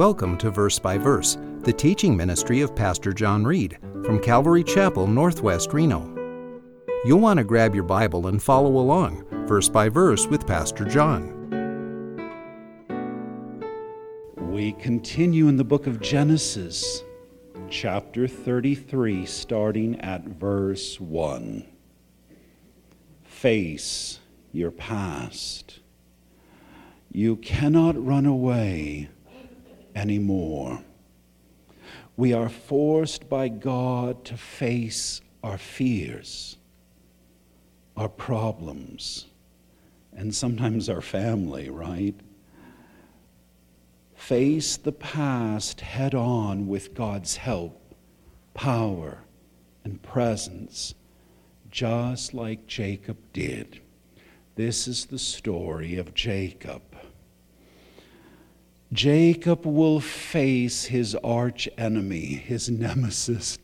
Welcome to Verse by Verse, the teaching ministry of Pastor John Reed from Calvary Chapel, Northwest Reno. You'll want to grab your Bible and follow along, verse by verse, with Pastor John. We continue in the book of Genesis, chapter 33, starting at verse 1. Face your past. You cannot run away anymore. We are forced by God to face our fears, our problems, and sometimes our family, right? Face the past head on with God's help, power, and presence, just like Jacob did. This is the story of Jacob. Jacob will face his arch enemy, his nemesis,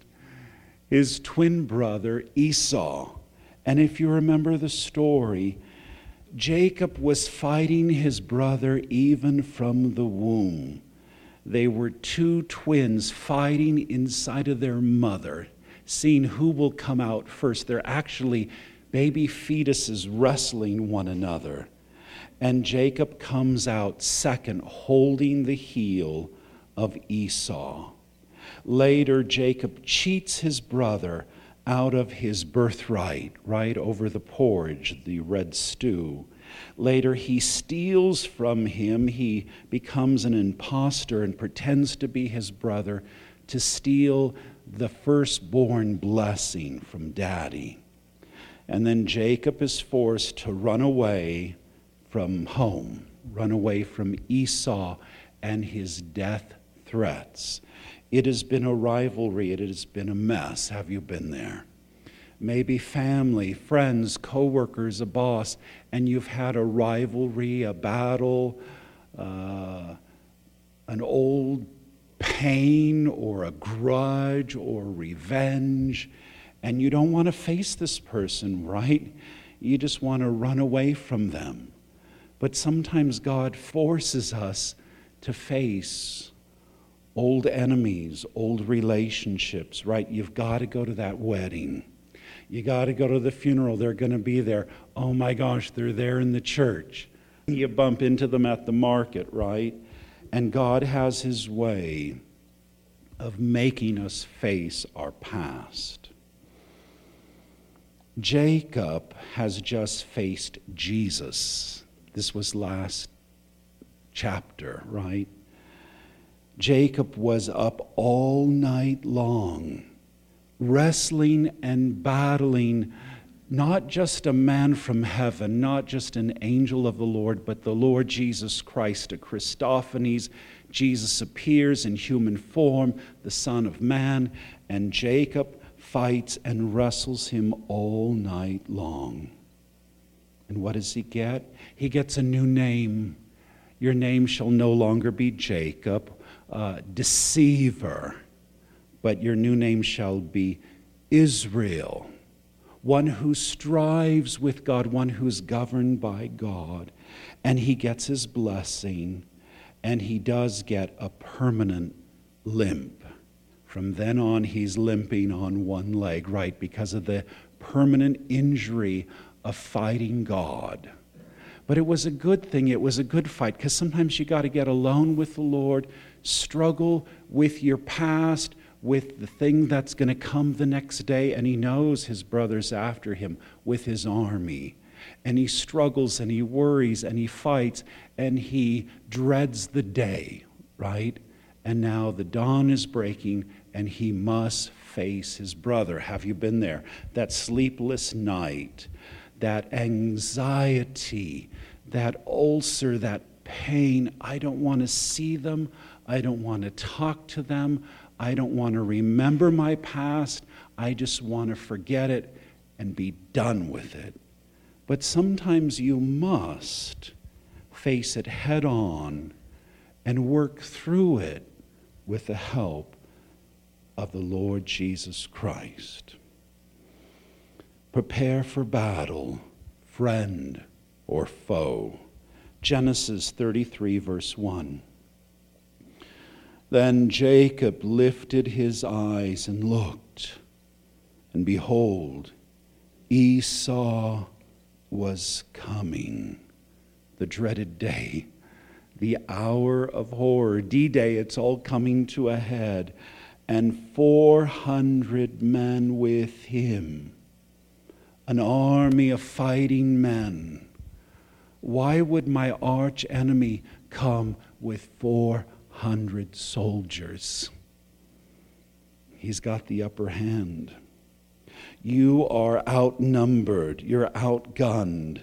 his twin brother Esau. And if you remember the story, Jacob was fighting his brother even from the womb. They were two twins fighting inside of their mother, seeing who will come out first. They're actually baby fetuses wrestling one another. And Jacob comes out second, holding the heel of Esau. Later, Jacob cheats his brother out of his birthright, right over the porridge, the red stew. Later, he steals from him. He becomes an impostor and pretends to be his brother to steal the firstborn blessing from daddy. And then Jacob is forced to run away from home, run away from Esau and his death threats. It has been a rivalry, it has been a mess. Have you been there? Maybe family, friends, coworkers, a boss, and you've had a rivalry, a battle, uh, an old pain or a grudge or revenge, and you don't want to face this person, right? You just want to run away from them. But sometimes God forces us to face old enemies, old relationships, right? You've got to go to that wedding. You got to go to the funeral. They're going to be there. Oh my gosh, they're there in the church. You bump into them at the market, right? And God has His way of making us face our past. Jacob has just faced Jesus. This was last chapter, right? Jacob was up all night long, wrestling and battling not just a man from heaven, not just an angel of the Lord, but the Lord Jesus Christ, a Christophanies. Jesus appears in human form, the Son of Man, and Jacob fights and wrestles him all night long. And what does he get? He gets a new name. Your name shall no longer be Jacob, uh, deceiver, but your new name shall be Israel, one who strives with God, one who's governed by God. And he gets his blessing, and he does get a permanent limp. From then on, he's limping on one leg, right, because of the permanent injury of fighting God. But it was a good thing. It was a good fight because sometimes you got to get alone with the Lord, struggle with your past, with the thing that's going to come the next day. And he knows his brother's after him with his army. And he struggles and he worries and he fights and he dreads the day, right? And now the dawn is breaking and he must face his brother. Have you been there? That sleepless night that anxiety, that ulcer, that pain. I don't want to see them. I don't want to talk to them. I don't want to remember my past. I just want to forget it and be done with it. But sometimes you must face it head on and work through it with the help of the Lord Jesus Christ. Prepare for battle, friend or foe. Genesis 33, verse 1. Then Jacob lifted his eyes and looked, and behold, Esau was coming, the dreaded day, the hour of horror, D Day, it's all coming to a head, and 400 men with him, an army of fighting men. Why would my arch enemy come with 400 soldiers? He's got the upper hand. You are outnumbered, you're outgunned.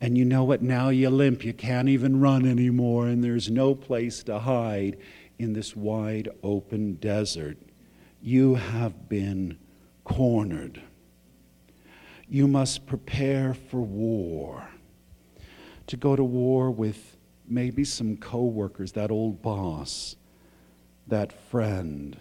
And you know what? Now you limp. You can't even run anymore, and there's no place to hide in this wide open desert. You have been cornered. You must prepare for war. To go to war with maybe some coworkers, that old boss, that friend,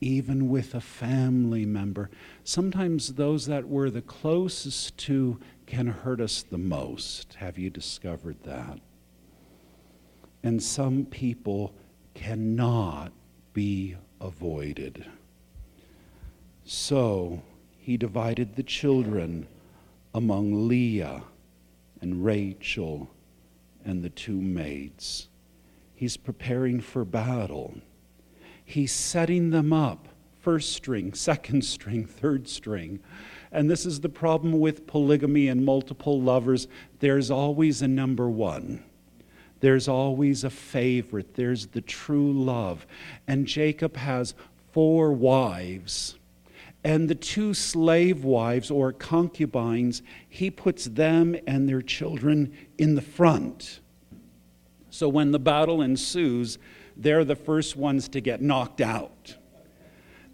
even with a family member. Sometimes those that we're the closest to can hurt us the most. Have you discovered that? And some people cannot be avoided. So he divided the children among Leah and Rachel and the two maids. He's preparing for battle. He's setting them up first string, second string, third string. And this is the problem with polygamy and multiple lovers. There's always a number one. There's always a favorite. There's the true love. And Jacob has four wives. And the two slave wives or concubines, he puts them and their children in the front. So when the battle ensues, they're the first ones to get knocked out.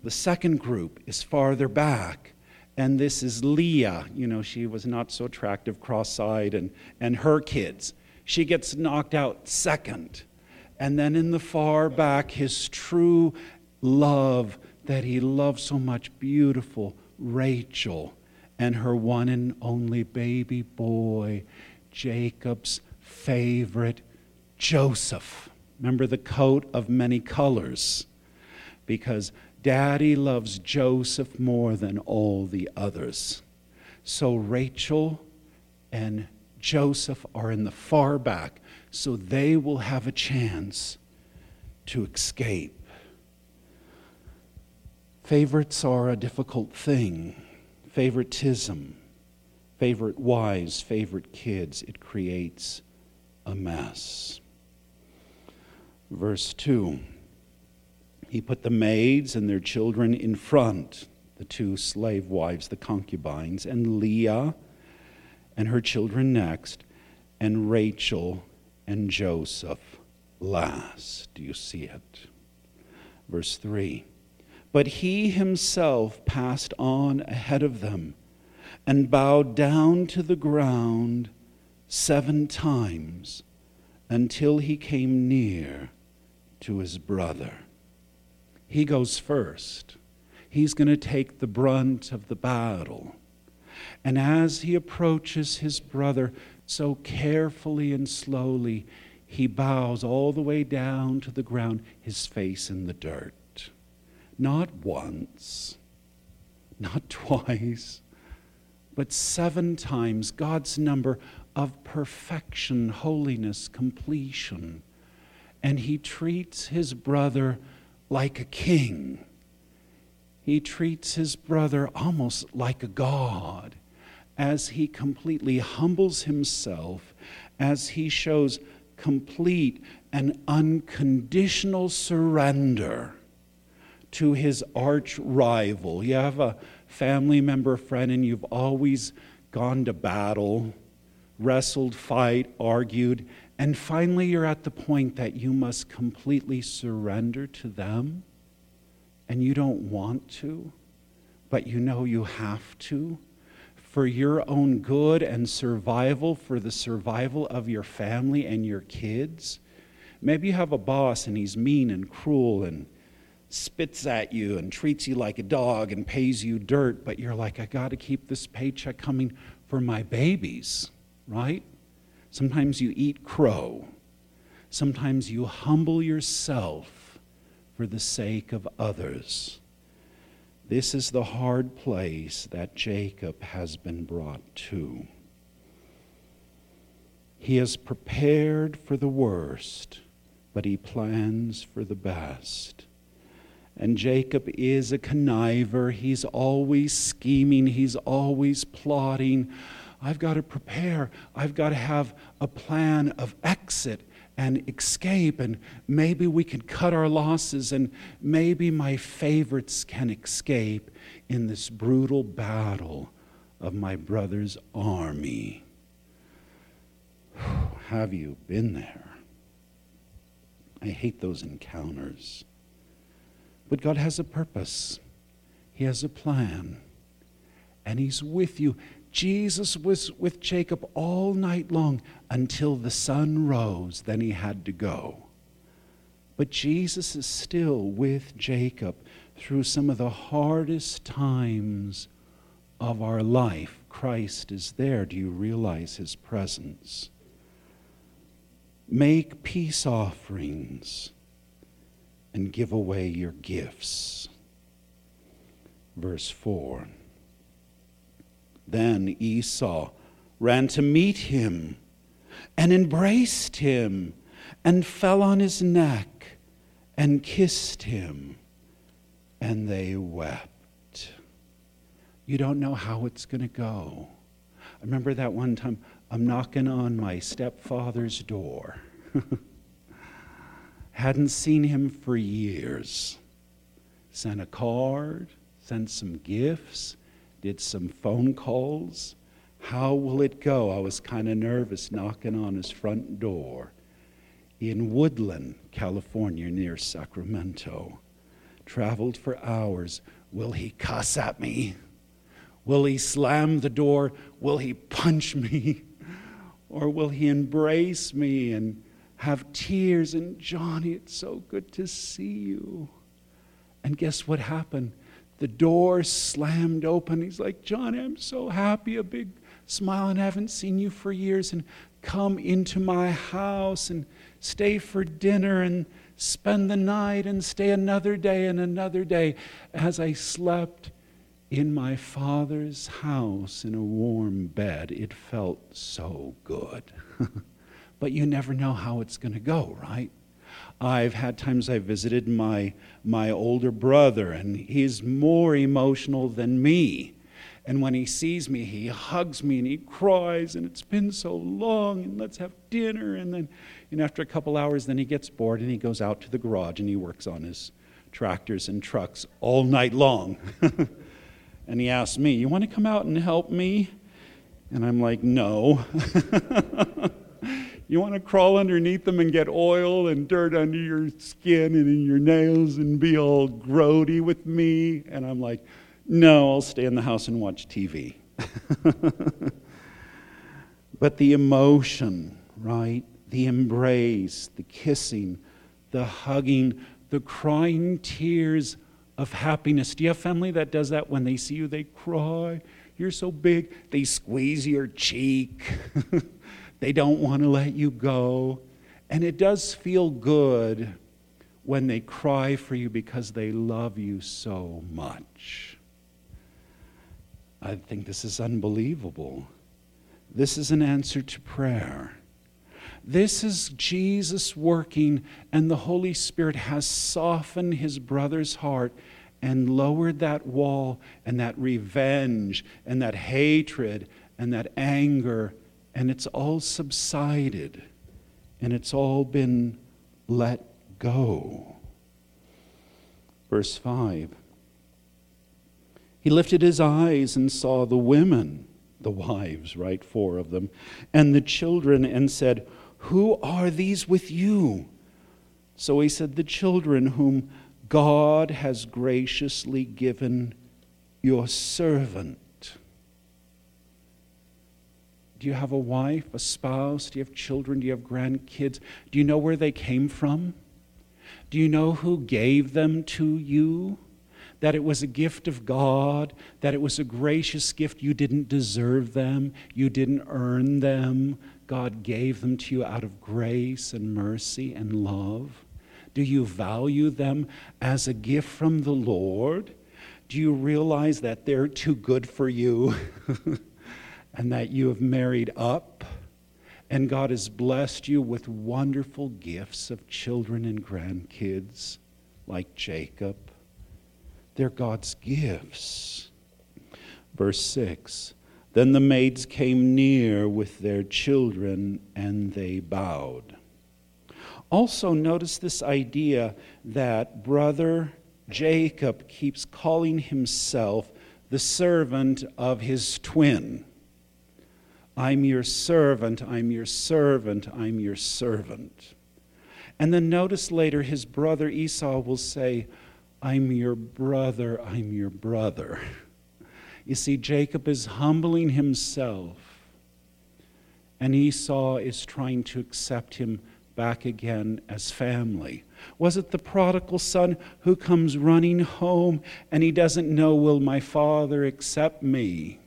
The second group is farther back, and this is Leah. You know, she was not so attractive, cross eyed, and, and her kids. She gets knocked out second. And then in the far back, his true love that he loved so much, beautiful Rachel, and her one and only baby boy, Jacob's favorite, Joseph. Remember the coat of many colors? Because daddy loves Joseph more than all the others. So Rachel and Joseph are in the far back, so they will have a chance to escape. Favorites are a difficult thing. Favoritism, favorite wives, favorite kids, it creates a mess verse 2. He put the maids and their children in front, the two slave wives, the concubines, and Leah and her children next, and Rachel and Joseph last. Do you see it? Verse 3. But he himself passed on ahead of them and bowed down to the ground seven times until he came near to his brother. He goes first. He's going to take the brunt of the battle. And as he approaches his brother so carefully and slowly, he bows all the way down to the ground, his face in the dirt. Not once, not twice, but seven times, God's number of perfection, holiness, completion and he treats his brother like a king. He treats his brother almost like a god as he completely humbles himself, as he shows complete and unconditional surrender to his arch rival. You have a family member, friend, and you've always gone to battle, wrestled, fight, argued, and finally, you're at the point that you must completely surrender to them, and you don't want to, but you know you have to for your own good and survival, for the survival of your family and your kids. Maybe you have a boss and he's mean and cruel and spits at you and treats you like a dog and pays you dirt, but you're like, I got to keep this paycheck coming for my babies, right? Sometimes you eat crow. Sometimes you humble yourself for the sake of others. This is the hard place that Jacob has been brought to. He has prepared for the worst, but he plans for the best. And Jacob is a conniver. He's always scheming, he's always plotting. I've got to prepare. I've got to have a plan of exit and escape, and maybe we can cut our losses, and maybe my favorites can escape in this brutal battle of my brother's army. Have you been there? I hate those encounters. But God has a purpose, He has a plan, and He's with you. Jesus was with Jacob all night long until the sun rose, then he had to go. But Jesus is still with Jacob through some of the hardest times of our life. Christ is there. Do you realize his presence? Make peace offerings and give away your gifts. Verse 4. Then Esau ran to meet him and embraced him and fell on his neck and kissed him, and they wept. You don't know how it's going to go. I remember that one time I'm knocking on my stepfather's door. Hadn't seen him for years. Sent a card, sent some gifts, did some phone calls. How will it go? I was kind of nervous knocking on his front door in Woodland, California, near Sacramento. Traveled for hours. Will he cuss at me? Will he slam the door? Will he punch me? Or will he embrace me and have tears? And Johnny, it's so good to see you. And guess what happened? The door slammed open. He's like, Johnny, I'm so happy. A big smile, and I haven't seen you for years. And come into my house and stay for dinner and spend the night and stay another day and another day. As I slept in my father's house in a warm bed, it felt so good. but you never know how it's going to go, right? I've had times I visited my, my older brother, and he's more emotional than me. And when he sees me, he hugs me and he cries, and it's been so long, and let's have dinner. And then, and after a couple hours, then he gets bored and he goes out to the garage and he works on his tractors and trucks all night long. and he asks me, You want to come out and help me? And I'm like, No. You want to crawl underneath them and get oil and dirt under your skin and in your nails and be all grody with me? And I'm like, no, I'll stay in the house and watch TV. but the emotion, right? The embrace, the kissing, the hugging, the crying tears of happiness. Do you have family that does that when they see you? They cry. You're so big. They squeeze your cheek. They don't want to let you go. And it does feel good when they cry for you because they love you so much. I think this is unbelievable. This is an answer to prayer. This is Jesus working, and the Holy Spirit has softened his brother's heart and lowered that wall and that revenge and that hatred and that anger and it's all subsided and it's all been let go. Verse 5 He lifted his eyes and saw the women, the wives, right, four of them, and the children, and said, Who are these with you? So he said, The children whom God has graciously given your servant. Do you have a wife, a spouse? Do you have children? Do you have grandkids? Do you know where they came from? Do you know who gave them to you? That it was a gift of God, that it was a gracious gift. You didn't deserve them, you didn't earn them. God gave them to you out of grace and mercy and love. Do you value them as a gift from the Lord? Do you realize that they're too good for you and that you have married up? And God has blessed you with wonderful gifts of children and grandkids like Jacob. They're God's gifts. Verse 6 Then the maids came near with their children and they bowed. Also, notice this idea that brother Jacob keeps calling himself the servant of his twin. I'm your servant, I'm your servant, I'm your servant. And then notice later his brother Esau will say, I'm your brother, I'm your brother. You see, Jacob is humbling himself, and Esau is trying to accept him back again as family? Was it the prodigal son who comes running home and he doesn't know, will my father accept me?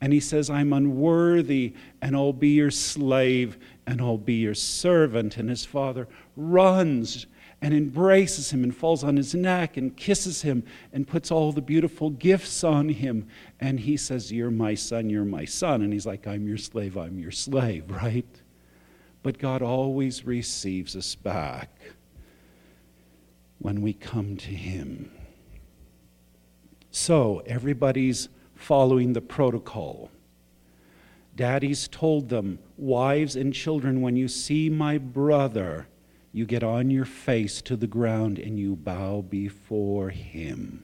And he says, I'm unworthy and I'll be your slave and I'll be your servant. And his father runs and embraces him and falls on his neck and kisses him and puts all the beautiful gifts on him. And he says, You're my son, you're my son. And he's like, I'm your slave, I'm your slave, right? But God always receives us back when we come to Him. So, everybody's following the protocol. Daddies told them, Wives and children, when you see my brother, you get on your face to the ground and you bow before him.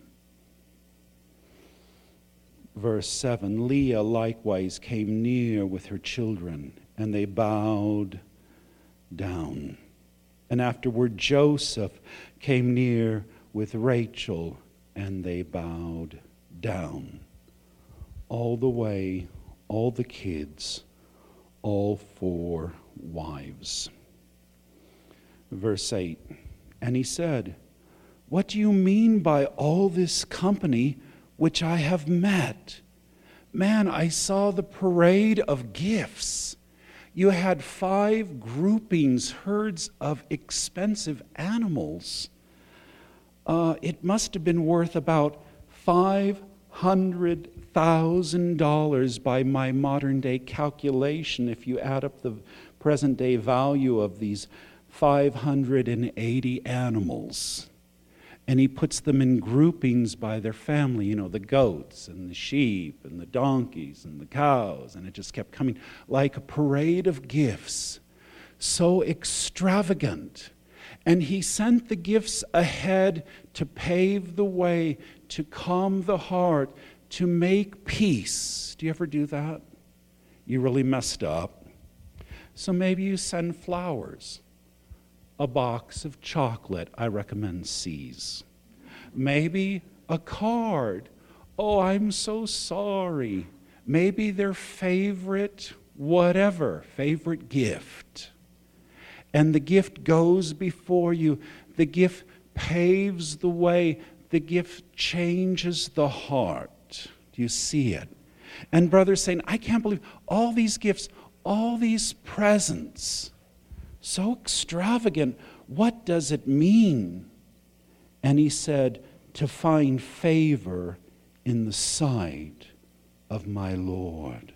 Verse 7 Leah likewise came near with her children, and they bowed down. And afterward, Joseph came near with Rachel, and they bowed down. All the way, all the kids, all four wives. Verse 8 And he said, What do you mean by all this company which I have met? Man, I saw the parade of gifts you had five groupings, herds of expensive animals. Uh, it must have been worth about $500,000 by my modern day calculation if you add up the present day value of these 580 animals. And he puts them in groupings by their family, you know, the goats and the sheep and the donkeys and the cows, and it just kept coming like a parade of gifts, so extravagant. And he sent the gifts ahead to pave the way, to calm the heart, to make peace. Do you ever do that? You really messed up. So maybe you send flowers a box of chocolate, I recommend See's. Maybe a card. Oh, I'm so sorry. Maybe their favorite, whatever, favorite gift. And the gift goes before you. The gift paves the way. The gift changes the heart. Do you see it? And brothers saying, I can't believe all these gifts, all these presents so extravagant. What does it mean? And he said, To find favor in the sight of my Lord.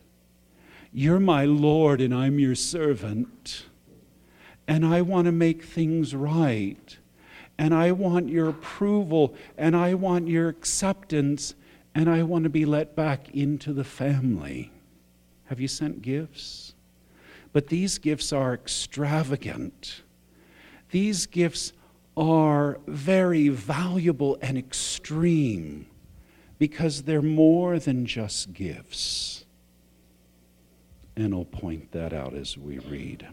You're my Lord, and I'm your servant. And I want to make things right. And I want your approval, and I want your acceptance, and I want to be let back into the family. Have you sent gifts? But these gifts are extravagant. These gifts are very valuable and extreme because they're more than just gifts. And I'll point that out as we read.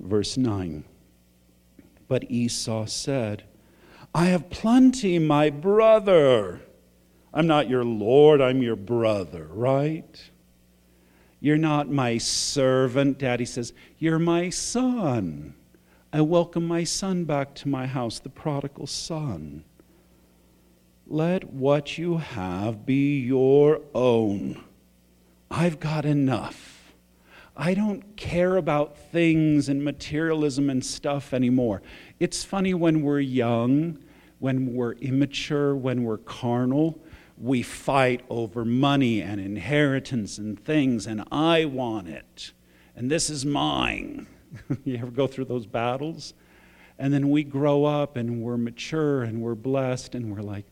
Verse 9 But Esau said, I have plenty, my brother. I'm not your Lord, I'm your brother, right? You're not my servant. Daddy says, You're my son. I welcome my son back to my house, the prodigal son. Let what you have be your own. I've got enough. I don't care about things and materialism and stuff anymore. It's funny when we're young, when we're immature, when we're carnal, we fight over money and inheritance and things, and I want it, and this is mine. you ever go through those battles? And then we grow up and we're mature and we're blessed, and we're like,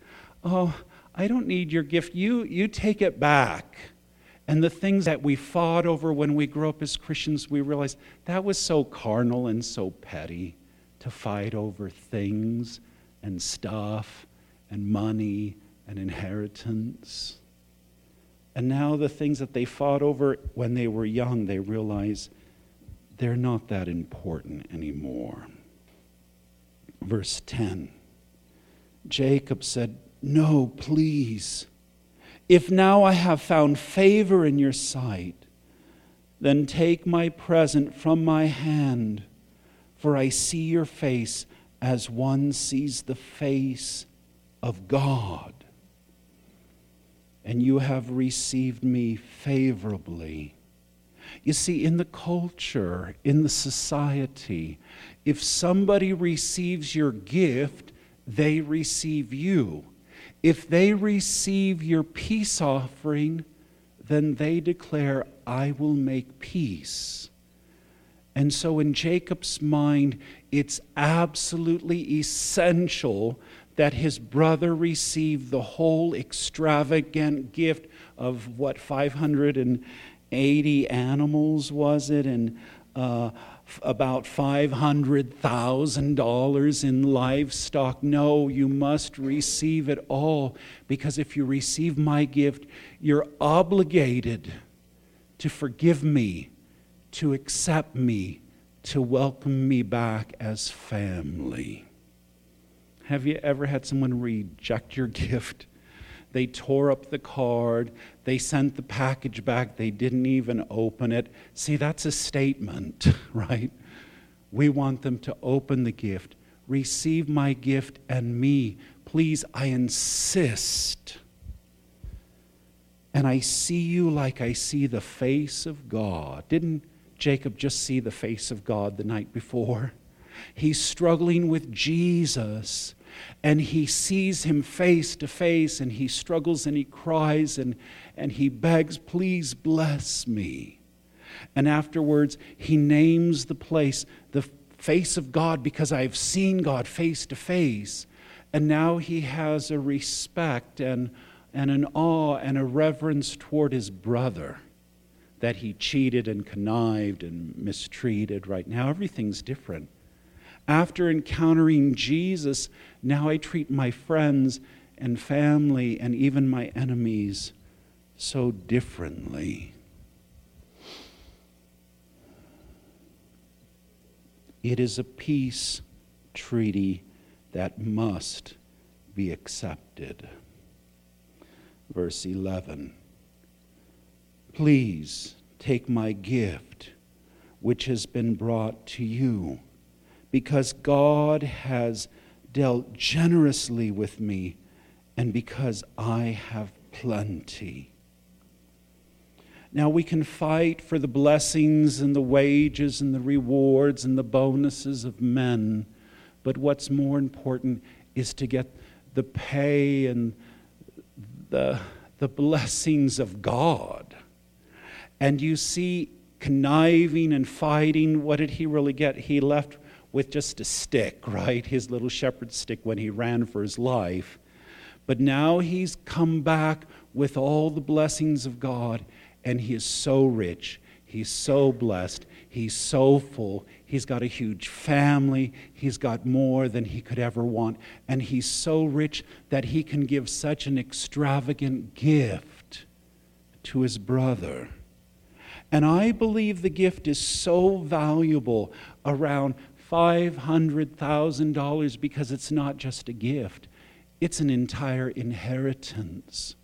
oh, I don't need your gift. You, you take it back. And the things that we fought over when we grew up as Christians, we realized that was so carnal and so petty to fight over things and stuff and money and inheritance. And now the things that they fought over when they were young, they realize they're not that important anymore. Verse 10 Jacob said, No, please. If now I have found favor in your sight, then take my present from my hand, for I see your face as one sees the face of God. And you have received me favorably. You see, in the culture, in the society, if somebody receives your gift, they receive you. If they receive your peace offering, then they declare, I will make peace. And so, in Jacob's mind, it's absolutely essential that his brother receive the whole extravagant gift of what 580 animals was it and uh, about $500,000 in livestock. No, you must receive it all because if you receive my gift, you're obligated to forgive me, to accept me, to welcome me back as family. Have you ever had someone reject your gift? They tore up the card. They sent the package back. They didn't even open it. See, that's a statement, right? We want them to open the gift. Receive my gift and me. Please, I insist. And I see you like I see the face of God. Didn't Jacob just see the face of God the night before? He's struggling with Jesus and he sees him face to face and he struggles and he cries and, and he begs, Please bless me. And afterwards, he names the place the face of God because I've seen God face to face. And now he has a respect and, and an awe and a reverence toward his brother that he cheated and connived and mistreated. Right now, everything's different. After encountering Jesus, now I treat my friends and family and even my enemies so differently. It is a peace treaty that must be accepted. Verse 11 Please take my gift, which has been brought to you because God has dealt generously with me and because I have plenty. Now, we can fight for the blessings and the wages and the rewards and the bonuses of men, but what's more important is to get the pay and the, the blessings of God. And you see, conniving and fighting, what did he really get? He left with just a stick, right? His little shepherd stick when he ran for his life. But now he's come back with all the blessings of God, and he is so rich. He's so blessed. He's so full. He's got a huge family. He's got more than he could ever want. And he's so rich that he can give such an extravagant gift to his brother. And I believe the gift is so valuable around $500,000 because it's not just a gift, it's an entire inheritance.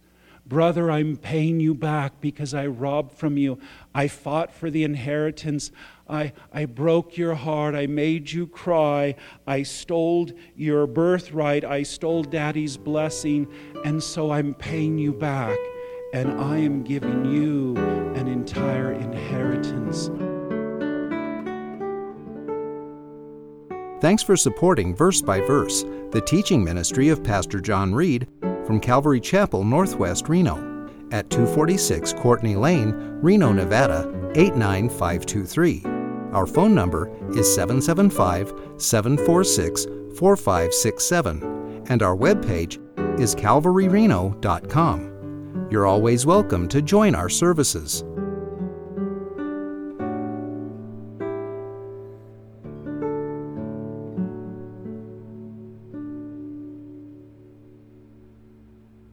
Brother, I'm paying you back because I robbed from you. I fought for the inheritance. I, I broke your heart. I made you cry. I stole your birthright. I stole daddy's blessing. And so I'm paying you back. and I am giving you an entire inheritance. Thanks for supporting Verse by Verse, the teaching ministry of Pastor John Reed from Calvary Chapel, Northwest Reno, at 246 Courtney Lane, Reno, Nevada 89523. Our phone number is 775 746 4567, and our webpage is calvaryreno.com. You're always welcome to join our services.